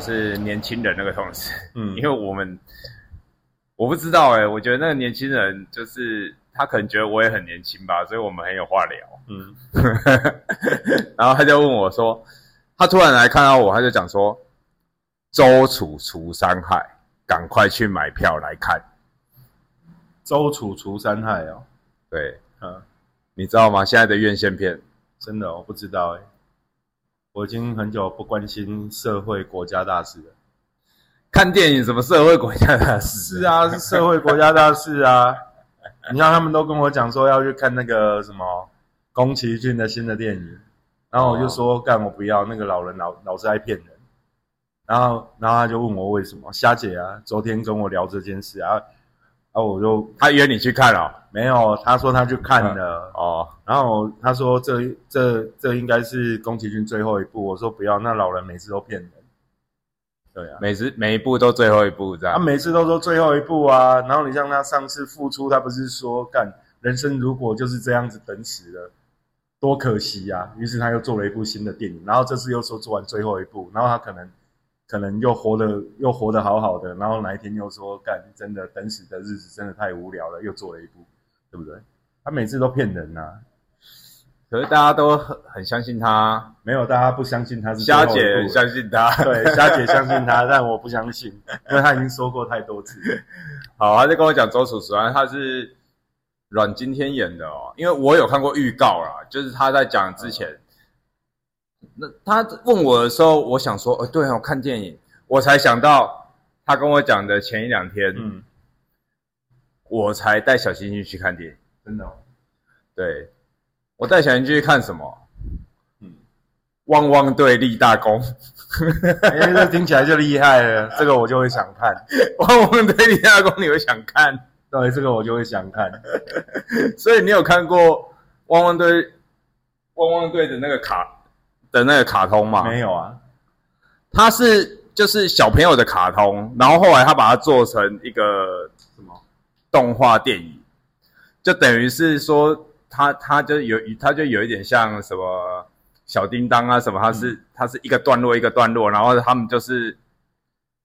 就是年轻人那个同事，嗯，因为我们我不知道哎，我觉得那个年轻人就是他可能觉得我也很年轻吧，所以我们很有话聊，嗯，然后他就问我说，他突然来看到我，他就讲说，周楚除三害，赶快去买票来看，周楚除三害哦，对，嗯。你知道吗？现在的院线片，真的我不知道哎，我已经很久不关心社会国家大事了。看电影什么社会国家大事？是啊，是社会国家大事啊。你看他们都跟我讲说要去看那个什么宫崎骏的新的电影，然后我就说干我不要，那个老人老老是爱骗人。然后然后他就问我为什么？虾姐啊，昨天跟我聊这件事啊。啊，我就他约你去看了，没有？他说他去看了哦。然后他说这这这应该是宫崎骏最后一部。我说不要，那老人每次都骗人。对啊，每次每一部都最后一部这样。他每次都说最后一部啊。然后你像他上次复出，他不是说干人生如果就是这样子等死了，多可惜呀。于是他又做了一部新的电影。然后这次又说做完最后一部，然后他可能。可能又活得又活得好好的，然后哪一天又说干，真的等死的日子真的太无聊了，又做了一部，对不对？他每次都骗人呐，可是大家都很很相信他，没有大家不相信他是虾姐很相信他，对，虾姐相信他，但我不相信，因为他已经说过太多次。好，他在跟我讲周楚楚啊，他是阮经天演的哦，因为我有看过预告啦，就是他在讲之前。那他问我的时候，我想说，呃，对啊，我看电影，我才想到他跟我讲的前一两天，嗯，我才带小星星去看电影，真的，哦对，我带小星星去看什么？嗯，汪汪队立大功，哎，这听起来就厉害了，这个我就会想看，汪汪队立大功，你会想看？对，这个我就会想看，所以你有看过汪汪队，汪汪队的那个卡？的那个卡通嘛，没有啊，它是就是小朋友的卡通，然后后来他把它做成一个什么动画电影，就等于是说他他就有他就有一点像什么小叮当啊什么，它是它是一个段落一个段落，然后他们就是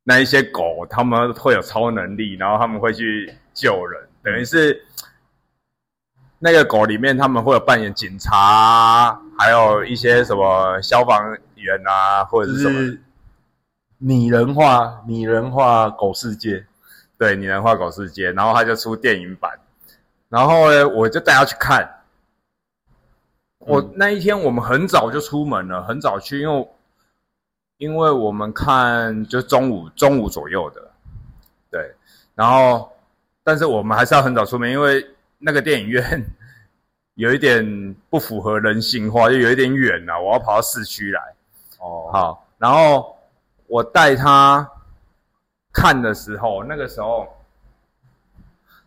那一些狗，他们会有超能力，然后他们会去救人，等于是。那个狗里面，他们会有扮演警察，还有一些什么消防员啊，或者是什么拟人化、拟人化狗世界，对，拟人化狗世界。然后他就出电影版，然后呢，我就带他去看。我那一天我们很早就出门了，很早去，因为因为我们看就中午中午左右的，对。然后，但是我们还是要很早出门，因为。那个电影院有一点不符合人性化，就有一点远呐，我要跑到市区来。哦，好，然后我带他看的时候，那个时候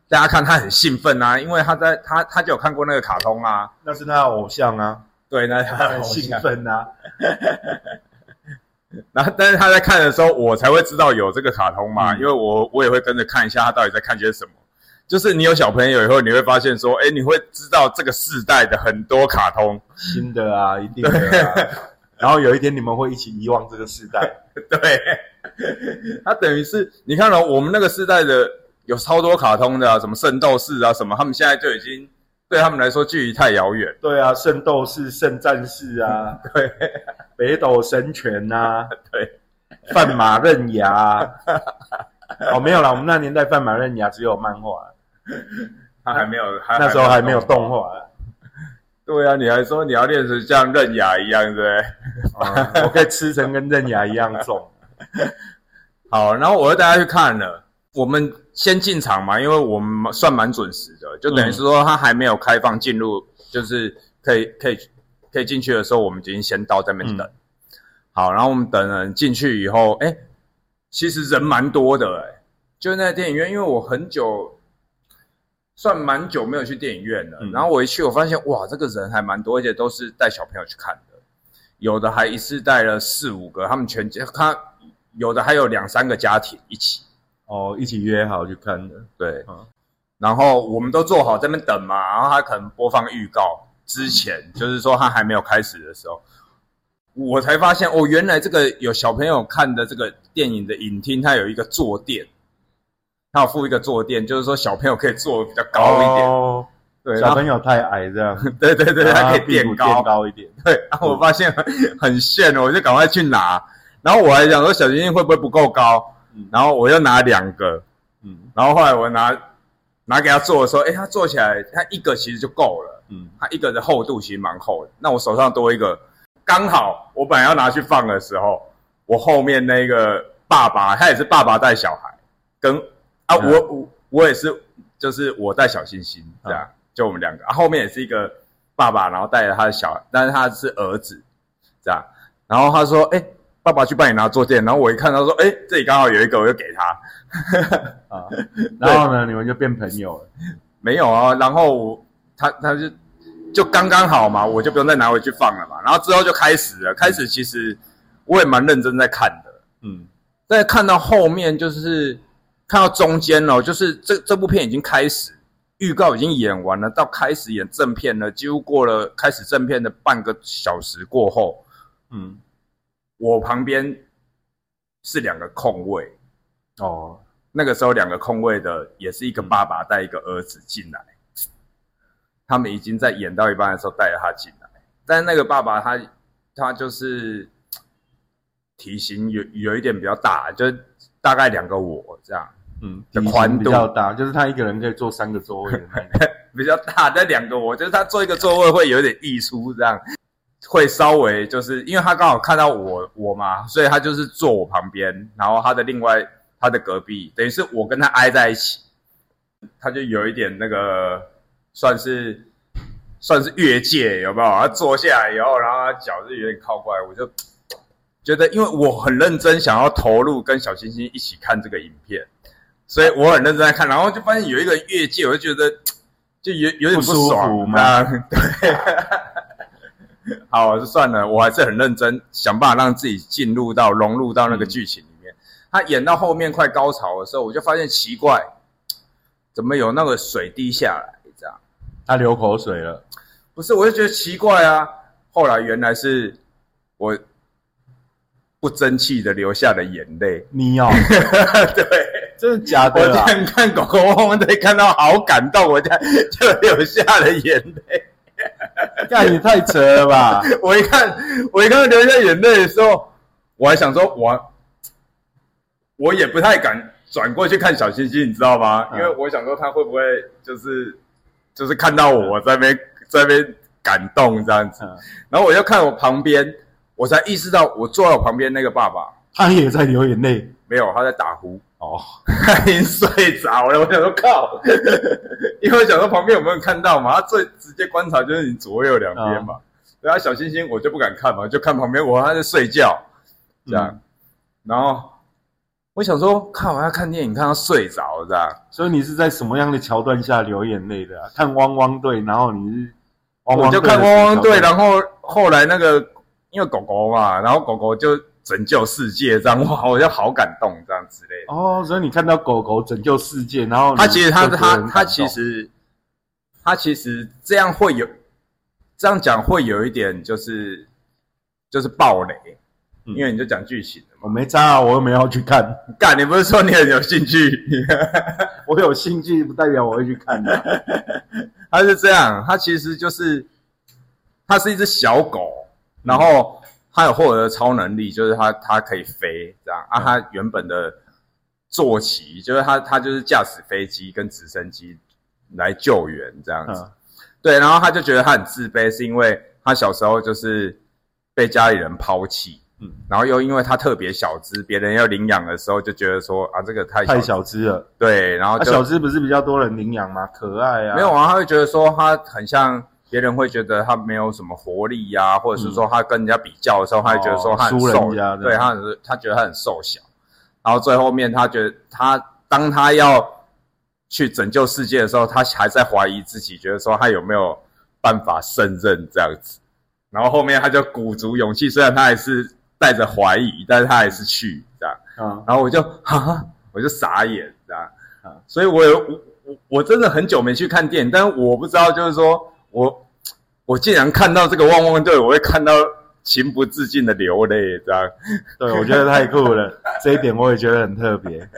大家看他很兴奋啊，因为他在他他就有看过那个卡通啊，那是他的偶像啊，对，那他很兴奋啊。然后，但是他在看的时候，我才会知道有这个卡通嘛，因为我我也会跟着看一下他到底在看些什么。就是你有小朋友以后，你会发现说，哎，你会知道这个世代的很多卡通新的啊，一定的。然后有一天你们会一起遗忘这个世代。对，它等于是你看了我们那个世代的有超多卡通的啊，什么圣斗士啊，什么，他们现在就已经对他们来说距离太遥远。对啊，圣斗士、圣战士啊，对，北斗神拳呐，对，范马刃牙。哦，没有啦，我们那年代范马刃牙只有漫画。他还没有，那时候还没有动画。对啊，你还说你要练成像刃牙一样，对不对？我可以吃成跟刃牙一样重。好，然后我又带他去看了。我们先进场嘛，因为我们算蛮准时的，就等于是说他还没有开放进入，就是可以可以可以进去的时候，我们已经先到在那边等。好，然后我们等人进去以后，哎，其实人蛮多的，哎，就那电影院，因为我很久。算蛮久没有去电影院了，然后我一去，我发现哇，这个人还蛮多，而且都是带小朋友去看的，有的还一次带了四五个，他们全家，他有的还有两三个家庭一起，哦，一起约好去看的，对，然后我们都坐好在那边等嘛，然后他可能播放预告，之前，就是说他还没有开始的时候，我才发现哦，原来这个有小朋友看的这个电影的影厅，它有一个坐垫，它有附一个坐垫，就是说小朋友可以坐比较高一点。哦，对，小朋友太矮这样，对 对对，他可以垫高。垫高一点。对，然后我发现很 很炫，我就赶快去拿。然后我还想说小星星会不会不够高，嗯然后我又拿两个，嗯然后后来我拿拿给他做的时候，哎，他做起来他一个其实就够了，嗯他一个的厚度其实蛮厚的。那我手上多一个，刚好我本来要拿去放的时候，我后面那个爸爸他也是爸爸带小孩，跟啊嗯我我我也是就是我带小星星这样，就我们两个，啊后面也是一个爸爸，然后带着他的小，但是他是儿子这样，然后他说，哎。爸爸去帮你拿坐垫，然后我一看他说，哎，这里刚好有一个，我就给他。啊，然后呢，你们就变朋友了。没有啊，然后他他就就刚刚好嘛，我就不用再拿回去放了嘛。然后之后就开始了，开始其实我也蛮认真在看的，嗯在看到后面就是看到中间哦，就是这这部片已经开始，预告已经演完了，到开始演正片了，几乎过了开始正片的半个小时过后，嗯，我旁边是两个空位，哦，那个时候两个空位的也是一个爸爸带一个儿子进来，他们已经在演到一半的时候带着他进来，但是那个爸爸他他就是体型有有一点比较大，就大概两个我这样嗯，的宽度比较大，就是他一个人可以坐三个座位的 那种。比较大，但两个我就是他坐一个座位会有点溢出这样。会稍微就是因为他刚好看到我我嘛，所以他就是坐我旁边，然后他的另外他的隔壁，等于是我跟他挨在一起，他就有一点那个算是算是越界有没有？他坐下来以后，然后他脚就有点靠过来，我就 觉得因为我很认真想要投入跟小星星一起看这个影片，所以我很认真在看，然后就发现有一个越界，我就觉得 就有有点不舒爽服吗这样 对。好，就算了，我还是很认真，想办法让自己进入到融入到那个剧情里面。他演到后面快高潮的时候，我就发现奇怪，怎么有那个水滴下来？这样他流口水了。不是，我就觉得奇怪啊。后来原来是我不争气的流下了眼泪。你哦，对，真的假的我？这样看狗狗汪汪队，看到好感动，我这样就流下了眼泪。干也太扯了吧！我一看，我一看流下眼泪的时候，我还想说，我我也不太敢转过去看小星星，你知道吗？嗯因为我想说他会不会就是就是看到我在那边在那边感动这样子，嗯然后我就看我旁边，我才意识到我坐在我旁边那个爸爸他也在流眼泪。没有他在打呼。哦，他已经睡着了，我想说靠，因为我想说旁边有没有人看到嘛？他最直接观察就是你左右两边嘛。对啊，小星星我就不敢看嘛，就看旁边我他在睡觉，这样。嗯然后我想说，看完要看电影，看他睡着这样。所以你是在什么样的桥段下流眼泪的啊？看汪汪队，然后你是汪汪队我就看汪汪队，然后后来那个因为狗狗嘛，然后狗狗就拯救世界这样，哇，我就好感动这样之类的。哦，所以你看到狗狗拯救世界，然后它其实他就觉得他他很感动其实它其实这样会有这样讲会有一点就是就是暴雷，嗯因为你就讲剧情了嘛。我没渣啊，我又没要去看，干，你不是说你很有兴趣？我有兴趣不代表我会去看的。他是这样，它其实就是它是一只小狗，然后它有获得超能力，就是他他可以飞这样啊。他原本的坐骑就是他他就是驾驶飞机跟直升机来救援这样子。嗯对，然后他就觉得他很自卑，是因为他小时候就是被家里人抛弃，嗯，然后又因为他特别小只，别人要领养的时候就觉得说啊这个太太小，只了，对，然后啊，小只不是比较多人领养吗？可爱啊，没有啊，他会觉得说他很像别人会觉得他没有什么活力呀、或者是说他跟人家比较的时候，他会觉得说他很瘦，对他很他觉得他很瘦小，然后最后面他觉得他当他要去拯救世界的时候，他还在怀疑自己，觉得说他有没有办法胜任这样子，然后后面他就鼓足勇气，虽然他还是带着怀疑，但是他还是去这样。啊，然后我就哈，我就傻眼，这样。啊所以我有我我我真的很久没去看电影，但是我不知道，就是说我我竟然看到这个汪汪队，我会看到情不自禁的流泪，这样。对，我觉得太酷了，这一点我也觉得很特别。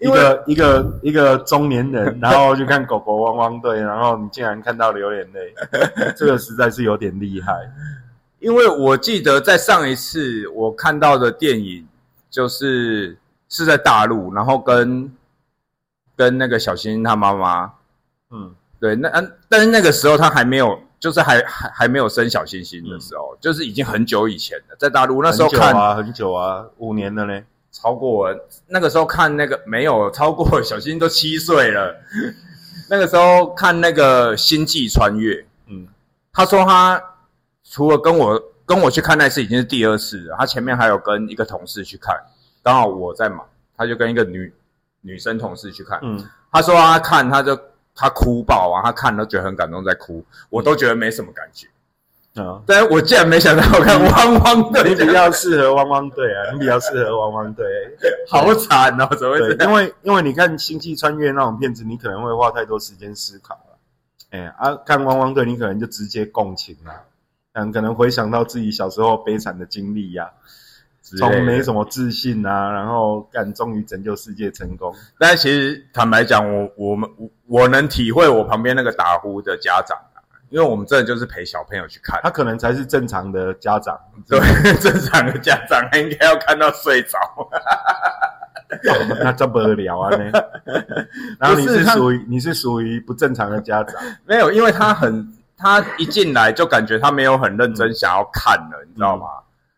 一个一个一个中年人，然后去看狗狗汪汪队，然后你竟然看到流眼泪，这个实在是有点厉害。因为我记得在上一次我看到的电影，就是是在大陆，然后跟跟那个小星星他妈妈，嗯，对，那嗯，但是那个时候他还没有，就是还还还没有生小星星的时候，就是已经很久以前了，在大陆。那时候看很久啊，很久啊，五年了呢。超过我那个时候看那个没有超过小星星都七岁了，那个时候看那个《星际穿越》，嗯。他说他除了跟我跟我去看那次已经是第二次了，他前面还有跟一个同事去看，刚好我在忙，他就跟一个女女生同事去看，嗯，他说他看他就他哭爆啊，他看都觉得很感动在哭，我都觉得没什么感觉，啊，但是我竟然没想到我看汪汪队你比较适合汪汪队啊，你比较适合汪汪队。好惨哦，怎么会，这样？因为因为你看《星际穿越》那种片子，你可能会花太多时间思考了。哎啊，看汪汪队，你可能就直接共情啊，嗯，可能回想到自己小时候悲惨的经历呀、从没什么自信啊，然后干终于拯救世界成功。但其实坦白讲，我我们我我能体会我旁边那个打呼的家长啊，因为我们真的就是陪小朋友去看，他可能才是正常的家长，对 正常的家长，他应该要看到睡着。哦那这不得了啊 呢。然后你是属于你是属于不正常的家长，没有，因为他很他一进来就感觉他没有很认真想要看了，你知道吗？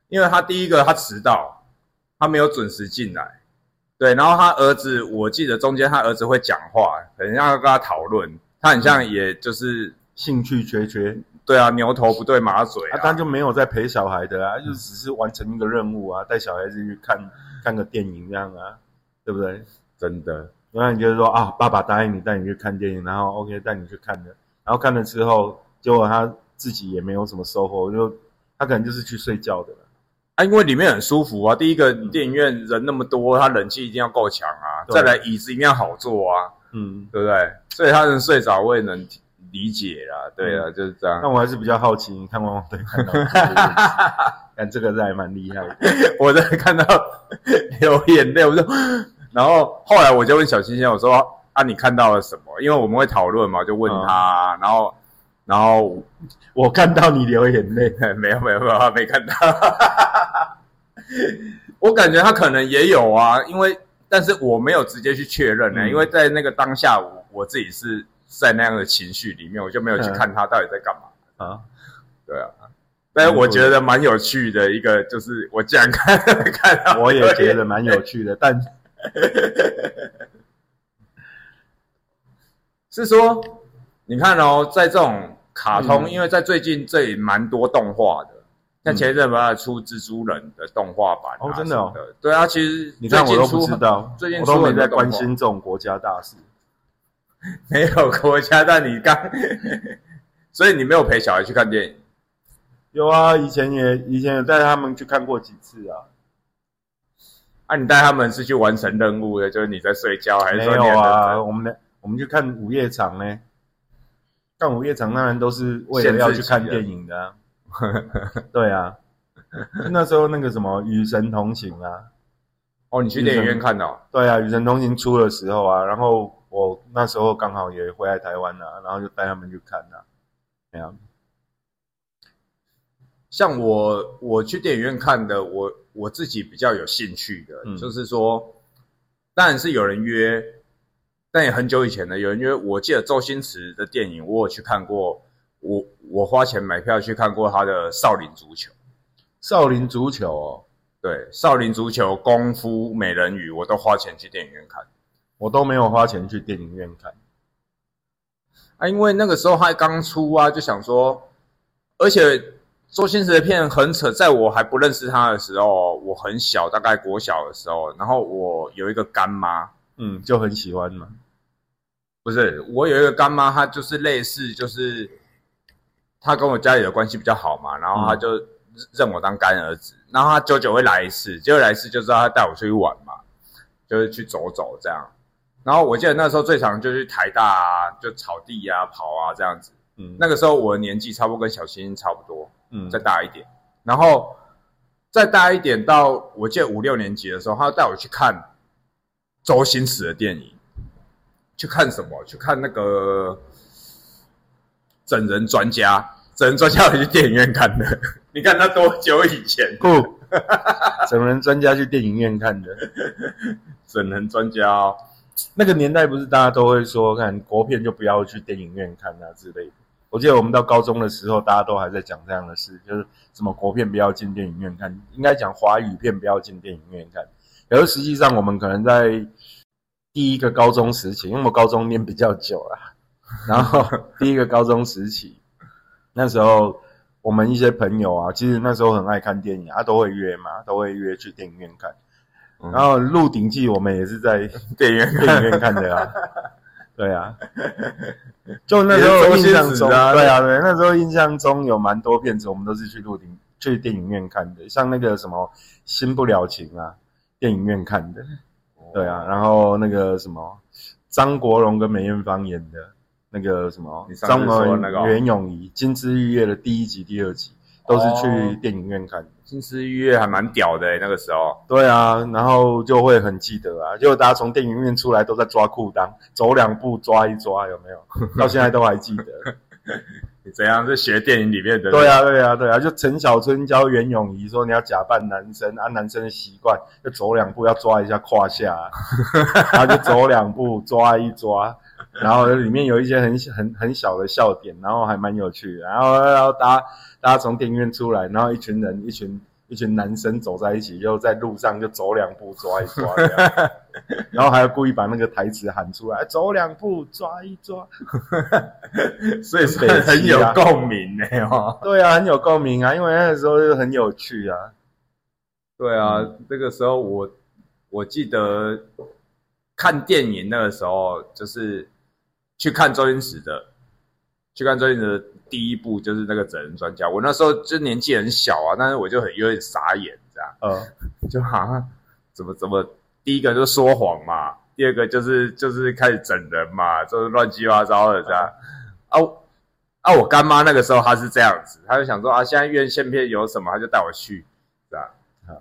因为他第一个他迟到，他没有准时进来，对，然后他儿子，我记得中间他儿子会讲话，可能要跟他讨论，他很像也就是。兴趣缺缺，对啊，牛头不对马嘴啊，他就没有在陪小孩的啊，就只是完成一个任务啊，带小孩子去看看个电影这样啊，对不对？真的。然后你就是说啊，爸爸答应你带你去看电影，然后 OK 带你去看的，然后看了之后，结果他自己也没有什么收获，就他可能就是去睡觉的了。啊，因为里面很舒服啊。第一个，电影院人那么多，它冷气一定要够强啊。再来，椅子一定要好坐啊，嗯，对不对？所以他能睡着，我也能理解啦。对啊，就是这样那。我还是比较好奇，你看汪汪队看到 但这个是还蛮厉害的。我在看到 流眼泪，我说，然后后来我就问小星星，我说啊，你看到了什么？因为我们会讨论嘛，就问他，然后，然后我看到你流眼泪，没有没有没有，他没看到。我感觉他可能也有啊，因为但是我没有直接去确认呢、嗯。因为在那个当下我我自己是在那样的情绪里面，我就没有去看他到底在干嘛。啊，对啊，但是我觉得蛮有趣的一个，就是我竟然看 看到，我也觉得蛮有趣的，但 是说，你看哦，在这种卡通，嗯因为在最近这里蛮多动画的，像前一阵不是出蜘蛛人的动画版、啊、哦真的对啊，其实你看我都不知道，最近我都没在关心这种国家大事。没有国家，但你刚，所以你没有陪小孩去看电影。有啊，以前也以前也带他们去看过几次啊。啊，你带他们是去完成任务的，就是你在睡觉，还是没说你啊，我们的我们去看午夜场呢。看午夜场当然都是为了要去看电影的、啊。对啊，那时候那个什么《与神同行》啊，哦，你去电影院看的、哦？对啊，《与神同行》出的时候啊，然后我那时候刚好也回来台湾啊，然后就带他们去看啊。对啊，像我我去电影院看的，我我自己比较有兴趣的，嗯就是说，当然是有人约，但也很久以前了有人因为。我记得周星驰的电影，我有去看过，我我花钱买票去看过他的《少林足球》。少林足球哦，对，《少林足球》、功夫、美人鱼，我都花钱去电影院看。我都没有花钱去电影院看。啊，因为那个时候还刚出啊，就想说，而且周星驰的片很扯，在我还不认识他的时候，我很小，大概国小的时候，然后我有一个干妈，嗯，就很喜欢嘛。不是，我有一个干妈，她就是类似，就是她跟我家里的关系比较好嘛，然后她就认我当干儿子，然后她久久会来一次，结果来一次就知道她带我出去玩嘛，就是去走走这样。然后我记得那时候最常就去台大啊，就草地啊跑啊这样子。嗯，那个时候我的年纪差不多跟小星星差不多，嗯再大一点。然后再大一点到我记得五六年级的时候，他带我去看周星驰的电影，去看什么？去看那个整人专家。整人专家我去电影院看的，你看他多久以前？酷，整人专家去电影院看的。整人专家哦，那个年代不是大家都会说，看国片就不要去电影院看啊之类的。我记得我们到高中的时候，大家都还在讲这样的事，就是什么国片不要进电影院看，应该讲华语片不要进电影院看。可是实际上，我们可能在第一个高中时期，因为我高中念比较久了，然后第一个高中时期，那时候我们一些朋友啊，其实那时候很爱看电影，他、都会约嘛，都会约去电影院看。嗯。然后《鹿鼎记》我们也是在 电影院电影院看的啊，对啊，就那时候印象中，对啊，对，那时候印象中有蛮多片子，我们都是去鹿鼎去电影院看的，像那个什么《新不了情》啊，电影院看的，对啊，然后那个什么张国荣跟梅艳芳演的那个什么张国荣、袁咏仪《金枝玉叶》的第一集、第二集都是去哦电影院看的。金枝玉叶还蛮屌的欸那个时候。对啊，然后就会很记得啊，结果大家从电影院出来都在抓裤裆，走两步抓一抓，有没有？到现在都还记得。怎样是学电影里面的？对啊，对啊，对啊，就陈小春教袁咏仪说你要假扮男生，按男生的习惯，就走两步要抓一下胯下，他就走两步抓一抓，然后里面有一些很很很小的笑点，然后还蛮有趣的。然后然后大家大家从电影院出来，然后一群人一群一群男生走在一起，又在路上就走两步抓一抓，然后还要故意把那个台词喊出来，走两步抓一抓。所以说很有共鸣呢哦。对啊，很有共鸣啊，因为那个时候就很有趣啊。对啊，那个时候我我记得看电影那个时候就是去看周星驰的，去看周星驰的第一部就是那个整人专家。我那时候就年纪很小啊，但是我就很有点傻眼，这样呃，就好像怎么怎么，第一个就是说谎嘛，第二个就是就是开始整人嘛，就是乱七八糟的这样。啊我啊，我干妈那个时候她是这样子，她就想说啊，现在院线片有什么，她就带我去，这样啊，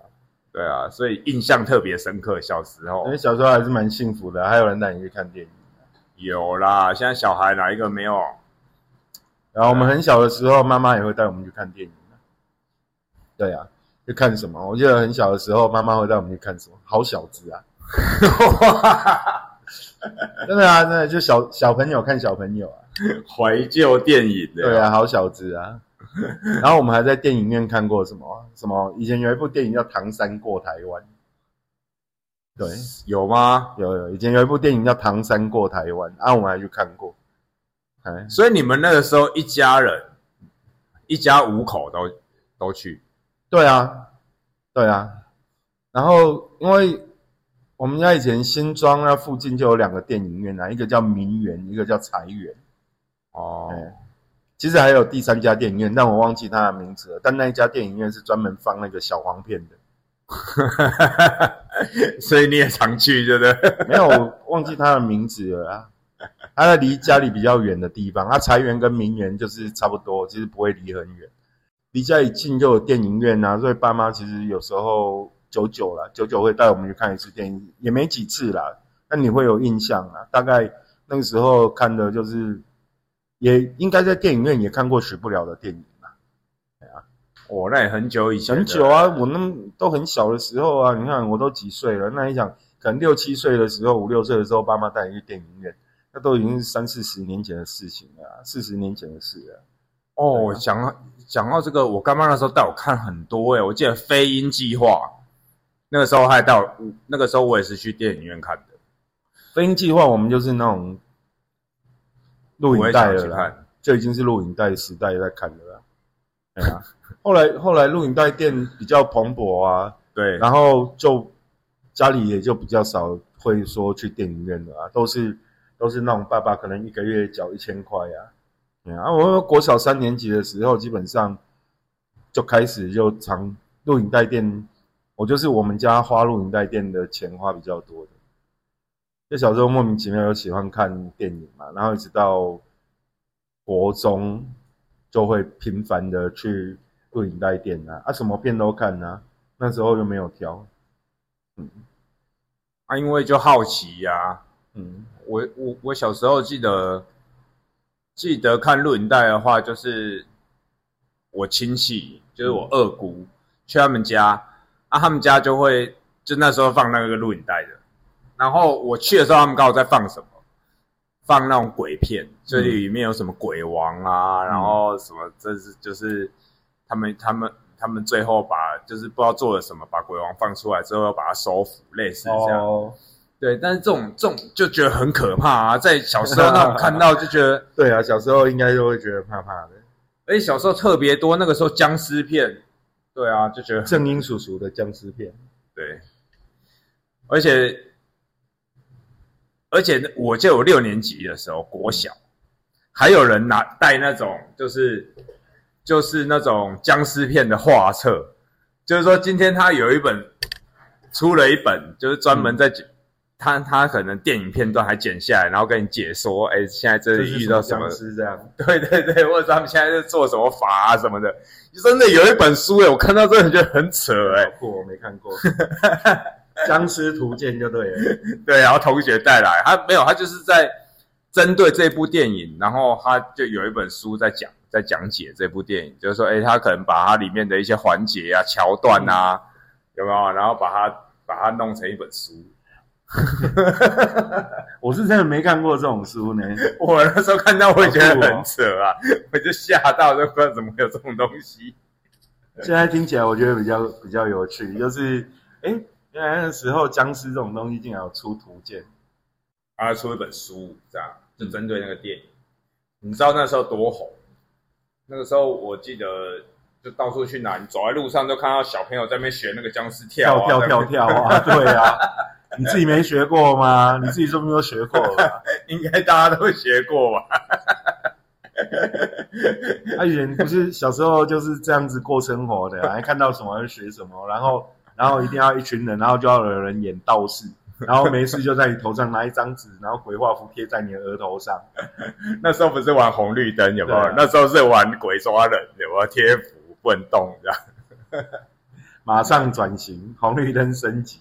对啊，所以印象特别深刻。小时候因为小时候还是蛮幸福的，还有人带你去看电影。有啦，现在小孩哪一个没有？然后我们很小的时候，妈妈也会带我们去看电影。对啊，去看什么？我记得很小的时候，妈妈会带我们去看什么？好小子啊！真的啊，真的就小小朋友看小朋友啊。怀旧电影的，对啊，好小子啊！然后我们还在电影院看过什么？什么？以前有一部电影叫《唐山过台湾》。对，有吗？有有，以前有一部电影叫《唐山过台湾》，啊，我们还去看过。哎，所以你们那个时候一家人，一家五口都都去，对啊，对啊。然后因为我们家以前新庄那附近就有两个电影院啊，一个叫民园，一个叫财园。哦，哎，其实还有第三家电影院，但我忘记它的名字了。但那一家电影院是专门放那个小黄片的。所以你也常去，对不对？没有，我忘记它的名字了啊。它在离家里比较远的地方，他财源跟名媛就是差不多，其实不会离很远。离家里近就有电影院啊，所以爸妈其实有时候久久了，久久会带我们去看一次电影，也没几次啦。那你会有印象啊？大概那个时候看的就是，也应该在电影院也看过许不了的电影啦。哦，那也很久以前，很久啊，。我那都很小的时候啊，你看我都几岁了？那你想，可能六七岁的时候，五六岁的时候，爸妈带你去电影院，那都已经是三四十年前的事情了、啊，四十年前的事了。哦，讲到讲到这个，我干妈那时候带我看很多诶，我记得《飞鹰计划》，那个时候还带我，那个时候我也是去电影院看的，飞鹰计划我们就是那种录影带了看。就已经是录影带时代在看的啦。对啊，后来后来录影带店比较蓬勃啊，对，然后就家里也就比较少会说去电影院的啊，都是都是那种爸爸可能一个月缴一千块啊。啊，我国小三年级的时候，基本上就开始就常录影带店，我就是我们家花录影带店的钱花比较多的。就小时候莫名其妙就喜欢看电影嘛，然后一直到国中就会频繁的去录影带店啊，啊，什么片都看啊，那时候又没有挑，嗯啊，因为就好奇呀、嗯，我我我小时候记得记得看录影带的话，就是我亲戚，就是我二姑去他们家啊，他们家就会就那时候放那个录影带的，然后我去的时候，他们刚好在放什么，放那种鬼片，就是里面有什么鬼王啊，然后什么，这是就是他们他们他们最后把就是不知道做了什么，把鬼王放出来之后要把它收服，类似这样。哦，对，但是这种这种就觉得很可怕啊，在小时候那种看到就觉得，对啊，小时候应该就会觉得怕怕的。而且小时候特别多，那个时候僵尸片，对啊，就觉得正英叔叔的僵尸片，对，而且而且我记得我六年级的时候，国小还有人拿带那种就是就是那种僵尸片的画册，就是说今天他有一本出了一本，就是专门在讲。他他可能电影片段还剪下来，然后跟你解说，哎，现在这里遇到什么僵？尸这样。对对对，或者他们现在在做什么法啊什么的，真的有一本书哎，我看到真的觉得很扯哎好。酷，我没看过。僵尸图鉴就对了。对，然后同学带来，他没有，他就是在针对这部电影，然后他就有一本书在讲，在讲解这部电影，就是说，哎，他可能把它里面的一些环节啊、桥段啊，有没有？然后把它把它弄成一本书。我是真的没看过这种书呢。我那时候看到，我也觉得很扯啊，我就吓到，就不知道怎么会有这种东西。现在听起来我觉得比较比较有趣，就是哎，原来那时候僵尸这种东西竟然有出图鉴。他出一本书，这样就针对那个电影。你知道那时候多红？那个时候我记得，就到处去哪，你走在路上都看到小朋友在那边学那个僵尸跳啊，跳跳跳啊，对啊，你自己没学过吗？你自己说不定都学过了吧。应该大家都会学过吧？他以前不是小时候就是这样子过生活的、啊，看到什么就学什么，然后然后一定要一群人，然后就要有人演道士，然后没事就在你头上拿一张纸，然后鬼画符贴在你的额头上。那时候不是玩红绿灯，有没有？啊那时候是玩鬼抓人，有没有？贴符不能动这样。马上转型，红绿灯升级。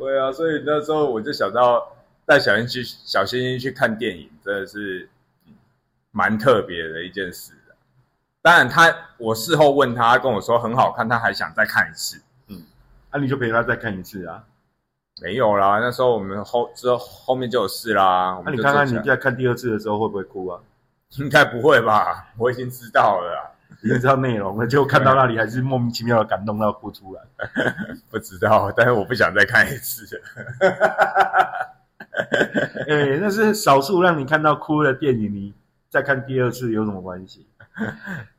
对啊，所以那时候我就想到带小星去小星星去看电影，真的是蛮特别的一件事的。当然他，我事后问他，他跟我说很好看，他还想再看一次。嗯那、你就陪他再看一次啊。没有啦，那时候我们后之后后面就有事啦。那、你看看你在看第二次的时候会不会哭啊？应该不会吧？我已经知道了啦，已经知道内容了，结果看到那里还是莫名其妙的感动到哭出来。不知道，但是我不想再看一次。哎、那是少数让你看到哭的电影，你再看第二次有什么关系？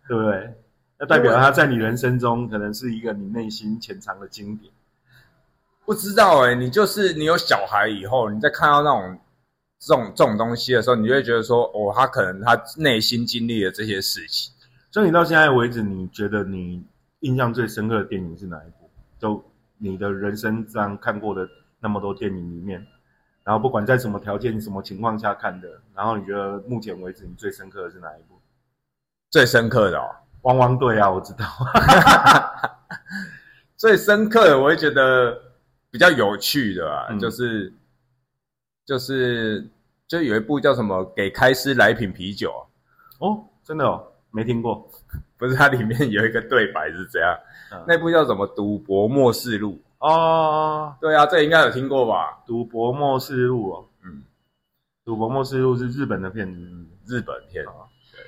对不对？那代表他在你人生中可能是一个你内心潜藏的经典。不知道哎、你就是你有小孩以后，你在看到那种这种这种东西的时候，你就会觉得说，哦，他可能他内心经历了这些事情。所以你到现在为止，你觉得你印象最深刻的电影是哪一部？就你的人生上看过的那么多电影里面，然后不管在什么条件、什么情况下看的，然后你觉得目前为止你最深刻的是哪一部？最深刻的哦，汪汪队啊，我知道。最深刻的，我会觉得比较有趣的啊，嗯就是就是就有一部叫什么《给开司来瓶啤酒》，哦，真的哦，没听过。不是它里面有一个对白是这样，嗯那部叫什么《赌博默示录》？哦，对啊，这应该有听过吧？赌博默示录哦，嗯，赌博默示录是日本的片子，日本片哦。对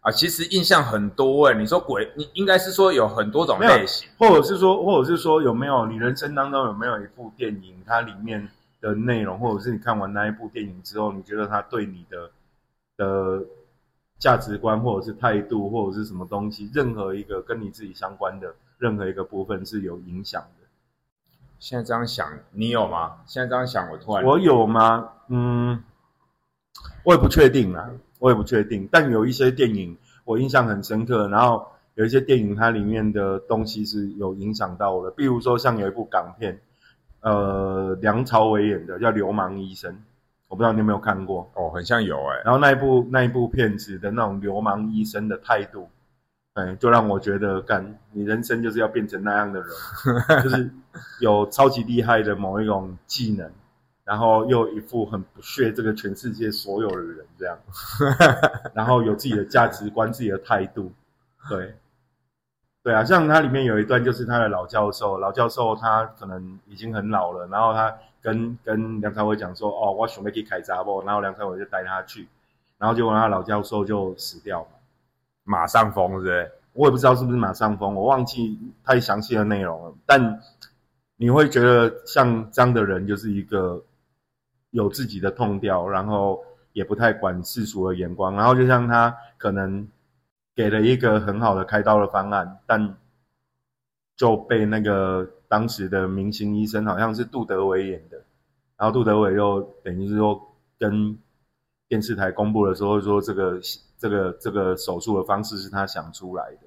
啊，其实印象很多哎、你说鬼，你应该是说有很多种没有类型。或者是说，或者是说有没有你人生当中有没有一部电影，它里面的内容，或者是你看完那一部电影之后，你觉得它对你的的价值观，或者是态度，或者是什么东西，任何一个跟你自己相关的任何一个部分是有影响的？现在这样想，你有吗？现在这样想，我突然我有吗？嗯，我也不确定啦，我也不确定。但有一些电影我印象很深刻，然后有一些电影它里面的东西是有影响到我的。比如说像有一部港片，呃，梁朝伟演的叫《流氓医生》，我不知道你有没有看过。哦，很像有哎、然后那一部那一部片子的那种流氓医生的态度，哎，就让我觉得，干，你人生就是要变成那样的人，就是 有超级厉害的某一种技能，然后又一副很不屑这个全世界所有的人这样，然后有自己的价值观、自己的态度，对，对啊，像它里面有一段就是他的老教授，老教授他可能已经很老了，然后他跟跟梁朝伟讲说，哦，我准备去开闸不，然后梁朝伟就带他去，然后结果那老教授就死掉了。马上疯是不是？我也不知道是不是马上疯，我忘记太详细的内容了。但你会觉得像这样的人，就是一个有自己的痛调，然后也不太管世俗的眼光，然后就像他可能给了一个很好的开刀的方案，但就被那个当时的明星医生，好像是杜德伟演的，然后杜德伟又等于是说跟电视台公布的时候说这个这个这个手术的方式是他想出来的。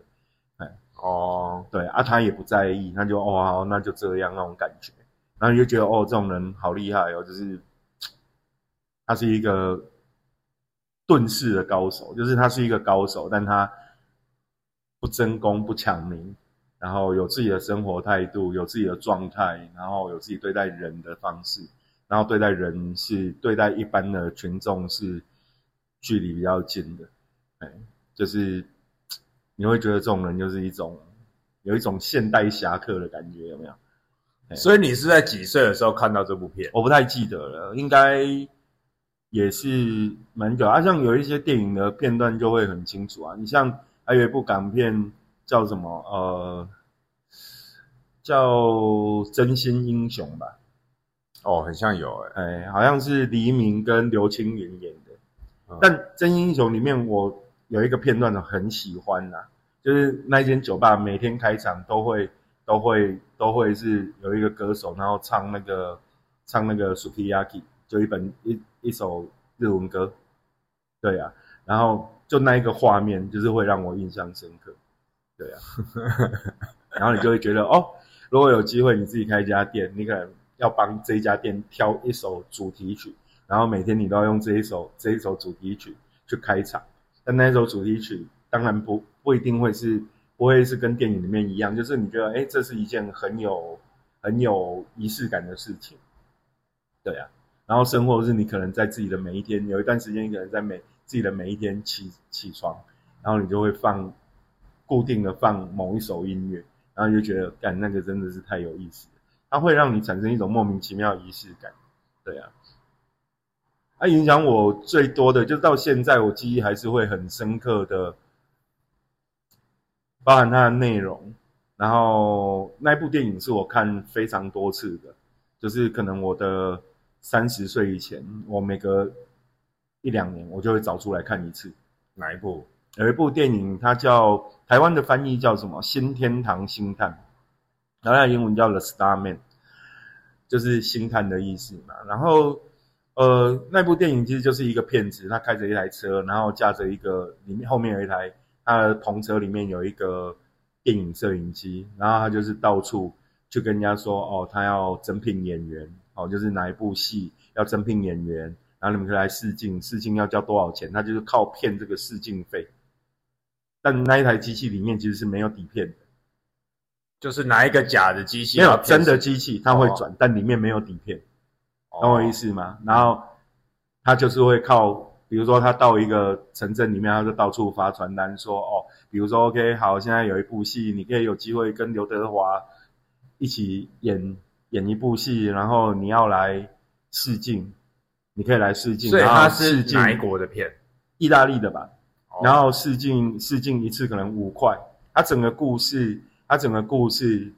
哎哦，对啊，他也不在意，那就哦好，那就这样那种感觉，然后你就觉得哦，这种人好厉害哦，就是他是一个遁世的高手，就是他是一个高手，但他不争功不抢名，然后有自己的生活态度，有自己的状态，然后有自己对待人的方式，然后对待人是对待一般的群众是距离比较近的，哎，就是。你会觉得这种人就是一种有一种现代侠客的感觉，有没有？所以你是在几岁的时候看到这部片？我不太记得了，应该也是蛮久啊。像有一些电影的片段就会很清楚啊。你像还有一部港片叫什么？呃，叫《真心英雄》吧？哦，很像有哎、哎，好像是黎明跟刘青云演的。嗯但《真心英雄》里面我。有一个片段呢，很喜欢呐、啊，就是那间酒吧每天开场都会都会都会是有一个歌手，然后唱那个唱那个 Sukiyaki，就一本一一首日文歌，对啊，然后就那一个画面就是会让我印象深刻，对啊，然后你就会觉得哦，如果有机会你自己开一家店，你可能要帮这一家店挑一首主题曲，然后每天你都要用这一首这一首主题曲去开场。但那一首主题曲当然不不一定会是不会是跟电影里面一样，就是你觉得哎，这是一件很有很有仪式感的事情，对啊。然后生活是你可能在自己的每一天，有一段时间你可能在每自己的每一天起起床，然后你就会放固定的放某一首音乐，然后就觉得干那个真的是太有意思了，它会让你产生一种莫名其妙的仪式感，对啊。它、影响我最多的，就是到现在我记忆还是会很深刻的，包含它的内容。然后那部电影是我看非常多次的，就是可能我的三十岁以前，我每隔一两年我就会找出来看一次。哪一部？有一部电影，它叫台湾的翻译叫什么？新天堂星探，然后英文叫 The Starman，就是星探的意思嘛。然后，呃，那部电影其实就是一个骗子，他开着一台车，然后驾着一个里面后面有一台他的篷车，里面有一个电影摄影机，然后他就是到处去跟人家说，哦，他要征聘演员，哦，就是哪一部戏要征聘演员，然后你们可以来试镜，试镜要交多少钱？他就是靠骗这个试镜费。但那一台机器里面其实是没有底片的，就是拿一个假的机器，没有真的机器，它会转，哦、但里面没有底片，懂我意思吗？然后他就是会靠，比如说他到一个城镇里面，他就到处发传单说，哦，比如说 OK，好，现在有一部戏，你可以有机会跟刘德华一起演演一部戏，然后你要来试镜，你可以来试镜。所以他是哪一国的片？意大利的吧。然后试镜，试镜一次可能五块，它整个故事，它整个故事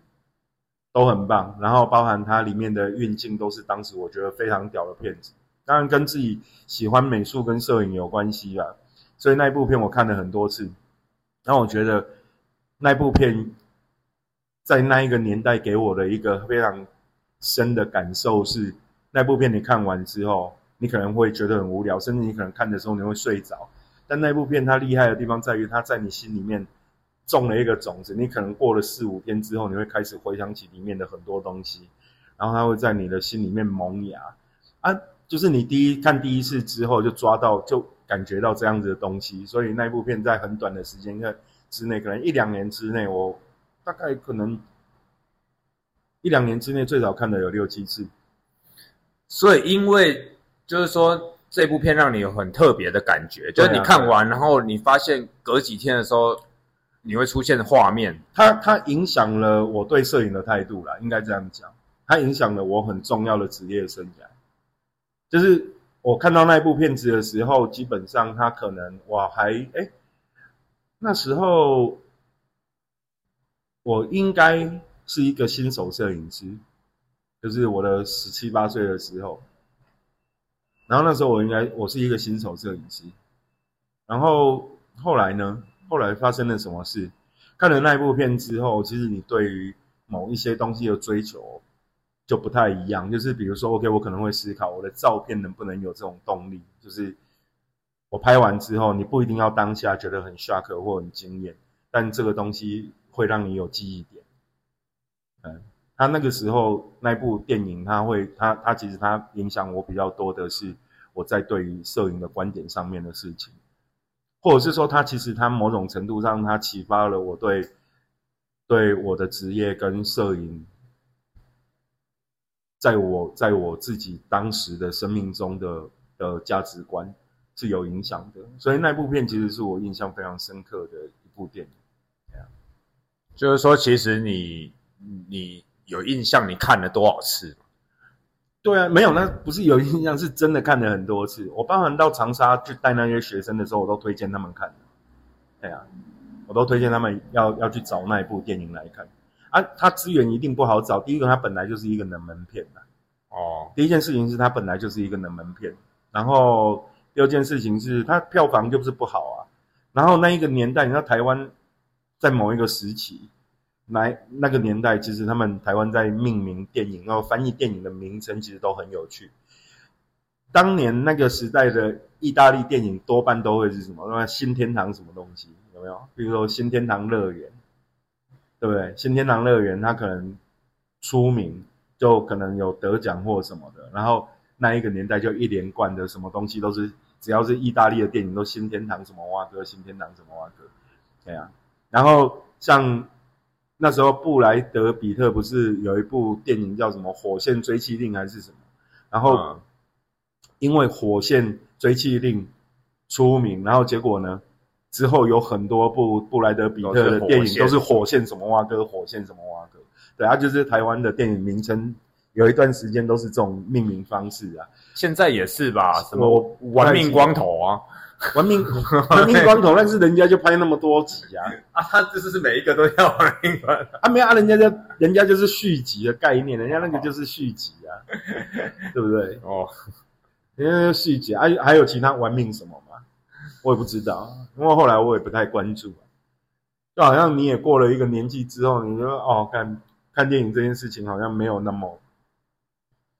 都很棒，然后包含它里面的运镜都是当时我觉得非常屌的片子，当然跟自己喜欢美术跟摄影有关系啦，所以那部片我看了很多次，然後我觉得那部片在那一个年代给我的一个非常深的感受是，那部片你看完之后，你可能会觉得很无聊，甚至你可能看的时候你会睡着。但那部片它厉害的地方在于，它在你心里面种了一个种子。你可能过了四五天之后，你会开始回想起里面的很多东西，然后它会在你的心里面萌芽。啊，就是你第一看第一次之后就抓到，就感觉到这样子的东西，所以那部片在很短的时间内之内，可能一两年之内，我大概可能一两年之内最少看的有六七次。所以因为就是说这部片让你有很特别的感觉，就是你看完，然后你发现隔几天的时候，你会出现画面，它它影响了我对摄影的态度啦，应该这样讲，它影响了我很重要的职业生涯。就是我看到那部片子的时候，基本上他可能我还哎，那时候我应该是一个新手摄影师，就是我的十七八岁的时候，然后那时候我应该我是一个新手摄影师，然后后来呢，后来发生了什么事？看了那一部片之后，其实你对于某一些东西的追求。就不太一样，就是比如说，OK，我可能会思考我的照片能不能有这种动力，就是我拍完之后，你不一定要当下觉得很 shock 或很惊艳，但这个东西会让你有记忆点。嗯，他那个时候那部电影，他会，他他其实他影响我比较多的是我在对于摄影的观点上面的事情，或者是说，他其实他某种程度上，他启发了我对对我的职业跟摄影。在我在我自己当时的生命中的的价值观是有影响的，所以那部片其实是我印象非常深刻的一部电影。就是说，其实你你有印象，你看了多少次？对啊，没有，那不是有印象，是真的看了很多次。我包含到长沙去带那些学生的时候，我都推荐他们看。对啊，我都推荐他们要要去找那一部电影来看。啊，它资源一定不好找。第一个，它本来就是一个冷门片的。哦。第一件事情是它本来就是一个冷门片，然后第二件事情是它票房就是不好啊。然后那一个年代，你知道台湾在某一个时期，来那个年代，其实他们台湾在命名电影，然后翻译电影的名称，其实都很有趣。当年那个时代的意大利电影多半都会是什么？那新天堂什么东西有没有？比如说新天堂乐园。对不对？新天堂乐园它可能出名，就可能有得奖或什么的。然后那一个年代就一连贯的什么东西都是，只要是意大利的电影都新天堂什么哇哥，新天堂什么哇哥，对啊。然后像那时候布莱德比特不是有一部电影叫什么《火线追缉令》还是什么？然后因为《火线追缉令》出名，然后结果呢？之后有很多部布莱德比特的电影都是火线什么蛙哥，火线什么蛙哥，对啊，就是台湾的电影名称有一段时间都是这种命名方式啊，现在也是吧？什么玩命光头啊，玩命玩命光头，但是人家就拍那么多集啊，啊，他就是是每一个都要玩命光，啊没有啊，人家就人家就是续集的概念，人家那个就是续集啊，对不对？哦，人家续集，还还有其他玩命什么吗？我也不知道，因为后来我也不太关注，就好像你也过了一个年纪之后，你说哦，看看电影这件事情好像没有那么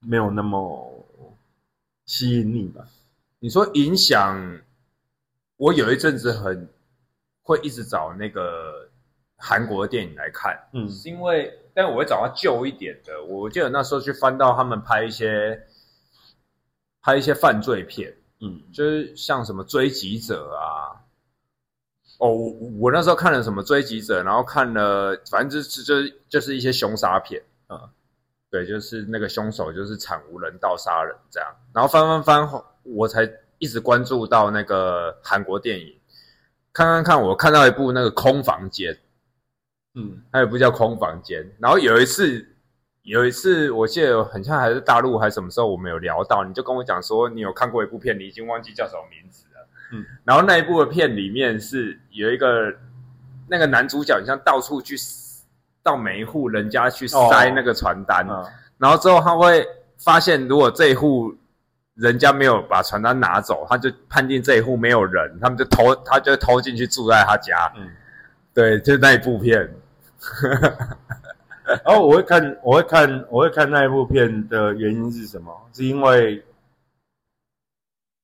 没有那么吸引你吧？你说影响，我有一阵子很会一直找那个韩国的电影来看，嗯，是因为，但我会找它旧一点的。我记得那时候去翻到他们拍一些拍一些犯罪片。嗯，就是像什么追击者啊，哦，我我那时候看了什么追击者，然后看了，反正就是就是就是一些凶杀片啊，对，就是那个凶手就是惨无人道杀人这样，然后翻翻翻，我才一直关注到那个韩国电影，看看看，我看到一部那个空房间，嗯，还有一部叫空房间，然后有一次。有一次，我记得很像还是大陆还是什么时候，我们有聊到，你就跟我讲说，你有看过一部片，你已经忘记叫什么名字了。嗯，然后那一部的片里面是有一个那个男主角，你像到处去到每一户人家去塞那个传单，然后之后他会发现，如果这一户人家没有把传单拿走，他就判定这一户没有人，他们就偷，他就偷进去住在他家。嗯，对，就是那一部片。然后我会看，我会看，我会看那一部片的原因是什么？是因为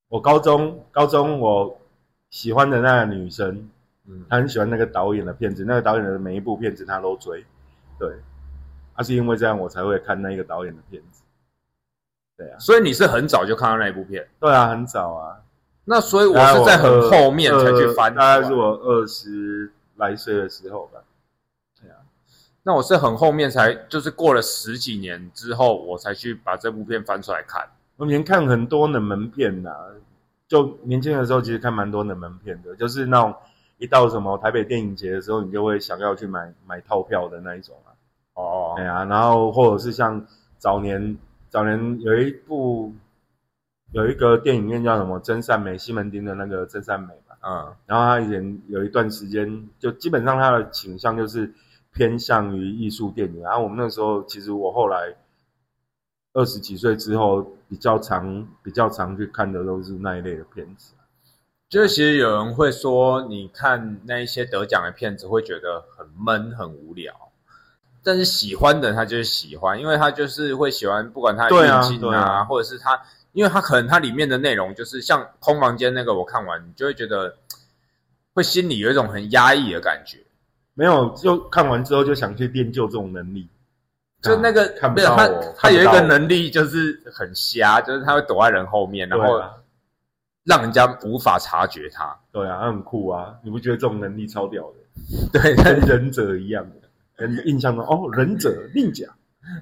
我高中高中我喜欢的那个女生，嗯，她很喜欢那个导演的片子，那个导演的每一部片子她都追，对，啊，是因为这样我才会看那个导演的片子。对啊，所以你是很早就看到那一部片。对啊，很早啊。那所以我是在很后面才去翻，大概是我二十来岁的时候吧。对啊，那我是很后面才，就是过了十几年之后，我才去把这部片翻出来看。我以前看很多冷门片呐，就年轻的时候其实看蛮多冷门片的，就是那种一到什么台北电影节的时候，你就会想要去买买套票的那一种啊。哦，对啊，然后或者是像早年早年有一部。有一个电影院叫什么真善美，西门町的那个真善美嘛，嗯，然后他以前有一段时间，就基本上他的倾向就是偏向于艺术电影。然后我们那时候，其实我后来二十几岁之后，比较常比较常去看的都是那一类的片子。就是其实有人会说，你看那一些得奖的片子会觉得很闷很无聊，但是喜欢的他就是喜欢，因为他就是会喜欢，不管他的运镜啊，或者是他。因为他可能他里面的内容就是像空房间那个，我看完你就会觉得会心里有一种很压抑的感觉。没有，就看完之后就想去练就这种能力。就那个看不到他他有一个能力就是很瞎，就是他会躲在人后面，然后让人家无法察觉他。对啊，他很酷啊！你不觉得这种能力超屌的？对，跟忍者一样的，跟印象中哦，忍者令甲。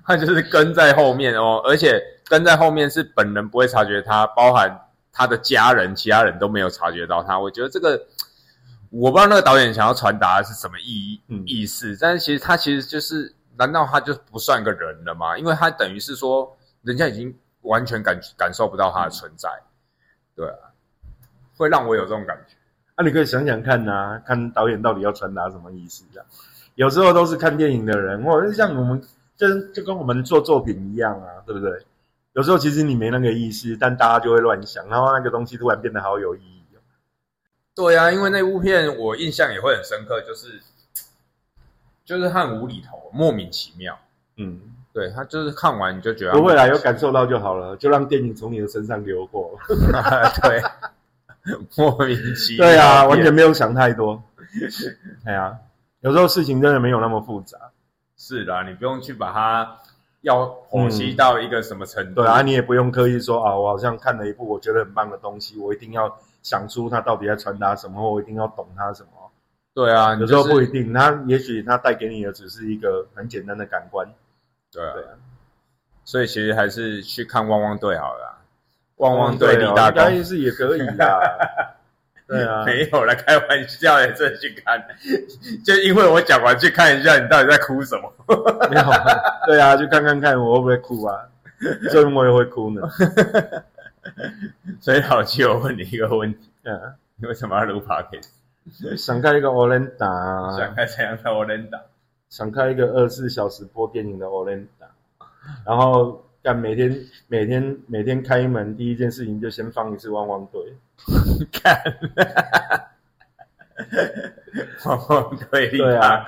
他就是跟在后面哦，而且跟在后面是本人不会察觉他，包含他的家人、其他人都没有察觉到他。我觉得这个我不知道那个导演想要传达的是什么意义、意思，但是其实他其实就是，难道他就不算个人了吗？因为他等于是说，人家已经完全感感受不到他的存在，对啊，会让我有这种感觉。那你可以想想看呐，看导演到底要传达什么意思？这样有时候都是看电影的人，或者像我们。就就跟我们做作品一样啊，对不对？有时候其实你没那个意思，但大家就会乱想，然后那个东西突然变得好有意义哦。对啊，因为那部片我印象也会很深刻，就是就是很无厘头，莫名其妙。嗯，对他就是看完你就觉得不会啦，有感受到就好了，就让电影从你的身上流过。对，莫名其妙。对啊，完全没有想太多。哎呀，有时候事情真的没有那么复杂。是的，你不用去把它要剖析到一个什么程度。对啊，你也不用刻意说啊，我好像看了一部我觉得很棒的东西，我一定要想出它到底在传达什么，我一定要懂它什么。对啊，有时候不一定，它也许它带给你的只是一个很简单的感官。对啊，所以其实还是去看汪汪队好了。汪汪队李大刚是也可以的。对啊，没有了，开玩笑的，这去看，就因为我讲完去看一下，你到底在哭什么？没有，对啊，去看看看我会不会哭啊？所以我也会哭呢。所以好奇，我问你一个问题：嗯，你为什么要录 p o d c 想开一个 o l e n d a 想开怎样的 o l e n d a 想开一个二十四小时播电影的 o l e n d a 然后。干每天每天每天开门第一件事情就先放一次汪汪队，看，汪汪队对啊，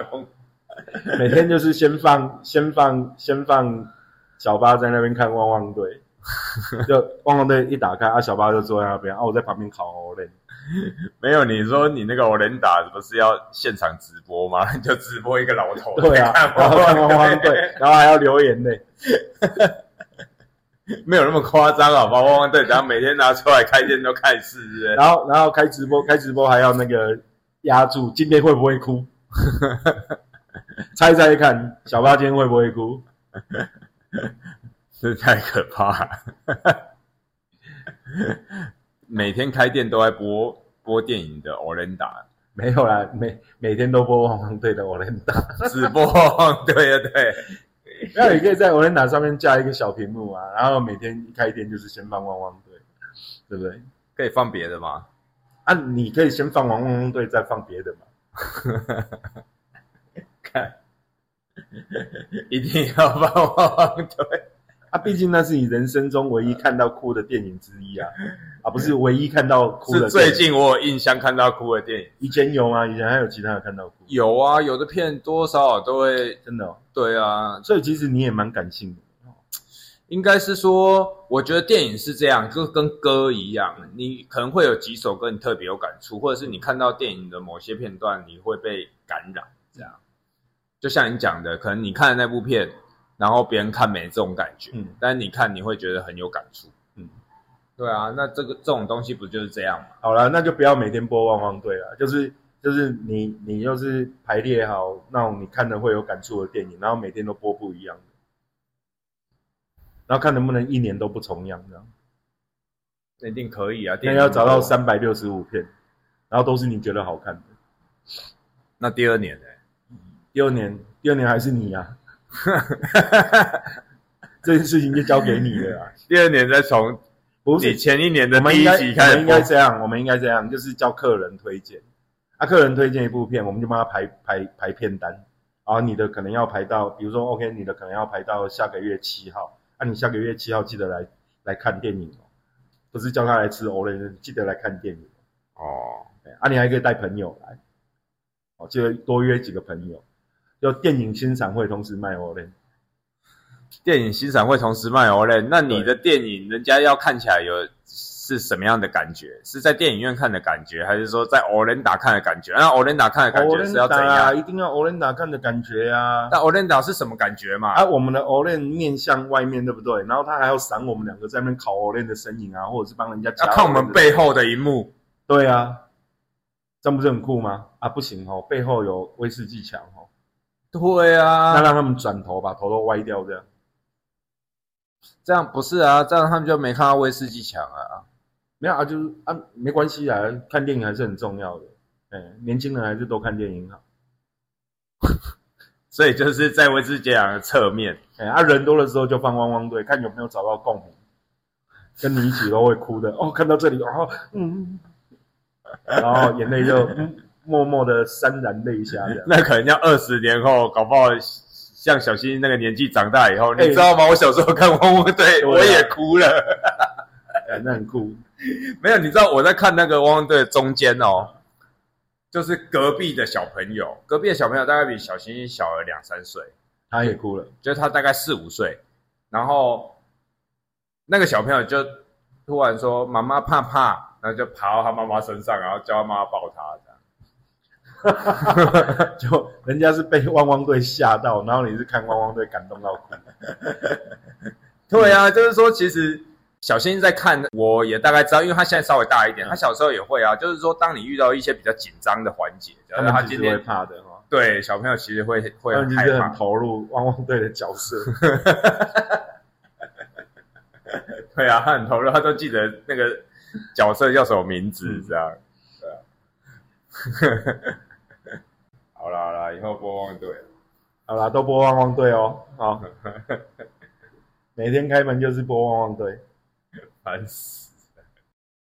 每天就是先放先放先放小巴在那边看汪汪队，就汪汪队一打开啊，小巴就坐在那边啊，我在旁边烤欧雷。没有你说你那个欧雷打不是要现场直播吗？就直播一个老头对啊，然后看汪汪队，然后还要留言呢。没有那么夸张啊，汪汪队，然后每天拿出来开店都看是，然后然后开直播，开直播还要那个压住，今天会不会哭？猜猜看，小八今天会不会哭？这太可怕了！每天开店都在播播电影的欧伦达，没有啦，每每天都播汪汪队的欧伦达直播，对对对。那你可以在 e n a 上面架一个小屏幕啊，然后每天一开店就是先放汪汪队，对不对？可以放别的吗？啊，你可以先放汪汪队，再放别的嘛。看，一定要放汪汪队。啊，毕竟那是你人生中唯一看到哭的电影之一啊，啊，不是唯一看到哭的。是最近我有印象看到哭的电影，以前有吗？以前还有其他的看到哭？有啊，有的片多少少都会真的。对啊，所以其实你也蛮感性的。应该是说，我觉得电影是这样，就跟歌一样，你可能会有几首歌你特别有感触，或者是你看到电影的某些片段，你会被感染。这样，就像你讲的，可能你看的那部片。然后别人看没这种感觉，嗯但是你看你会觉得很有感触。嗯，对啊，那这个这种东西不就是这样吗？好了，那就不要每天播汪汪队了，就是就是你你就是排列好那种你看的会有感触的电影，然后每天都播不一样的，然后看能不能一年都不重样这样。那一定可以啊，那要找到多三百六十五片，然后都是你觉得好看的。那第二年呢？第二年，第二年还是你啊，这件事情就交给你了啊。第二年再从你不是，前一年的第一集我们应该这样，我们应该这样，就是叫客人推荐。啊，客人推荐一部片，我们就帮他排排排片单。然后你的可能要排到，比如说 OK，你的可能要排到下个月七号。啊，你下个月七号记得来来看电影哦，不是叫他来吃 o l 记得来看电影。哦，对啊，你还可以带朋友来，哦，就多约几个朋友，就电影欣赏会同时卖 o l 电影欣赏会同时卖 o l 那你的电影人家要看起来有是什么样的感觉？是在电影院看的感觉，还是说在 o l e n d a 看的感觉？那 o l e n d a 看的感觉是要怎啊，样？一定要 o l e n d a 看的感觉啊。那 o l e n d a 是什么感觉嘛？啊，我们的 o l e n 面向外面，对不对？然后他还要闪我们两个在那边烤 o l e n 的身影啊，或者是帮人家夹要看我们背后的一幕。对啊，这样不是很酷吗？啊，不行哦，背后有威士忌墙哦，对啊那啊，让他们转头，把头都歪掉，这样这样不是啊，这样他们就没看到威士忌墙啊。没有啊，就是啊，没关系啊，看电影还是很重要的。哎，年轻人还是多看电影好。所以就是在威士忌墙的侧面，哎，啊，人多的时候就放汪汪队，看有没有找到共鸣，跟你一起都会哭的。哦，看到这里，然后嗯，然后眼泪就、嗯、默默的潸然泪下，那可能要二十年后，搞不好像小新那个年纪长大以后，哎你知道吗？我小时候看《汪汪队》，啊我也哭了。哎，那很酷。没有，你知道我在看那个《汪汪队》的中间哦，就是隔壁的小朋友，隔壁的小朋友大概比小星星小了两三岁，他也哭了。就是他大概四五岁，然后那个小朋友就突然说：“妈妈怕怕。”然后就爬到他妈妈身上，然后叫他妈妈抱他，这样。就人家是被汪汪队吓到，然后你是看汪汪队感动到哭。对啊，就是说，其实小新在看，我也大概知道，因为他现在稍微大一点，嗯他小时候也会啊。就是说，当你遇到一些比较紧张的环节，假他今天怕的哈，对小朋友其实会会很投入汪汪队的角色。对啊，他很投入，他都记得那个角色叫什么名字，嗯这样，对啊。好啦好啦，以后播汪队，好啦，都播汪汪队哦。好，每天开门就是播汪汪队。烦死。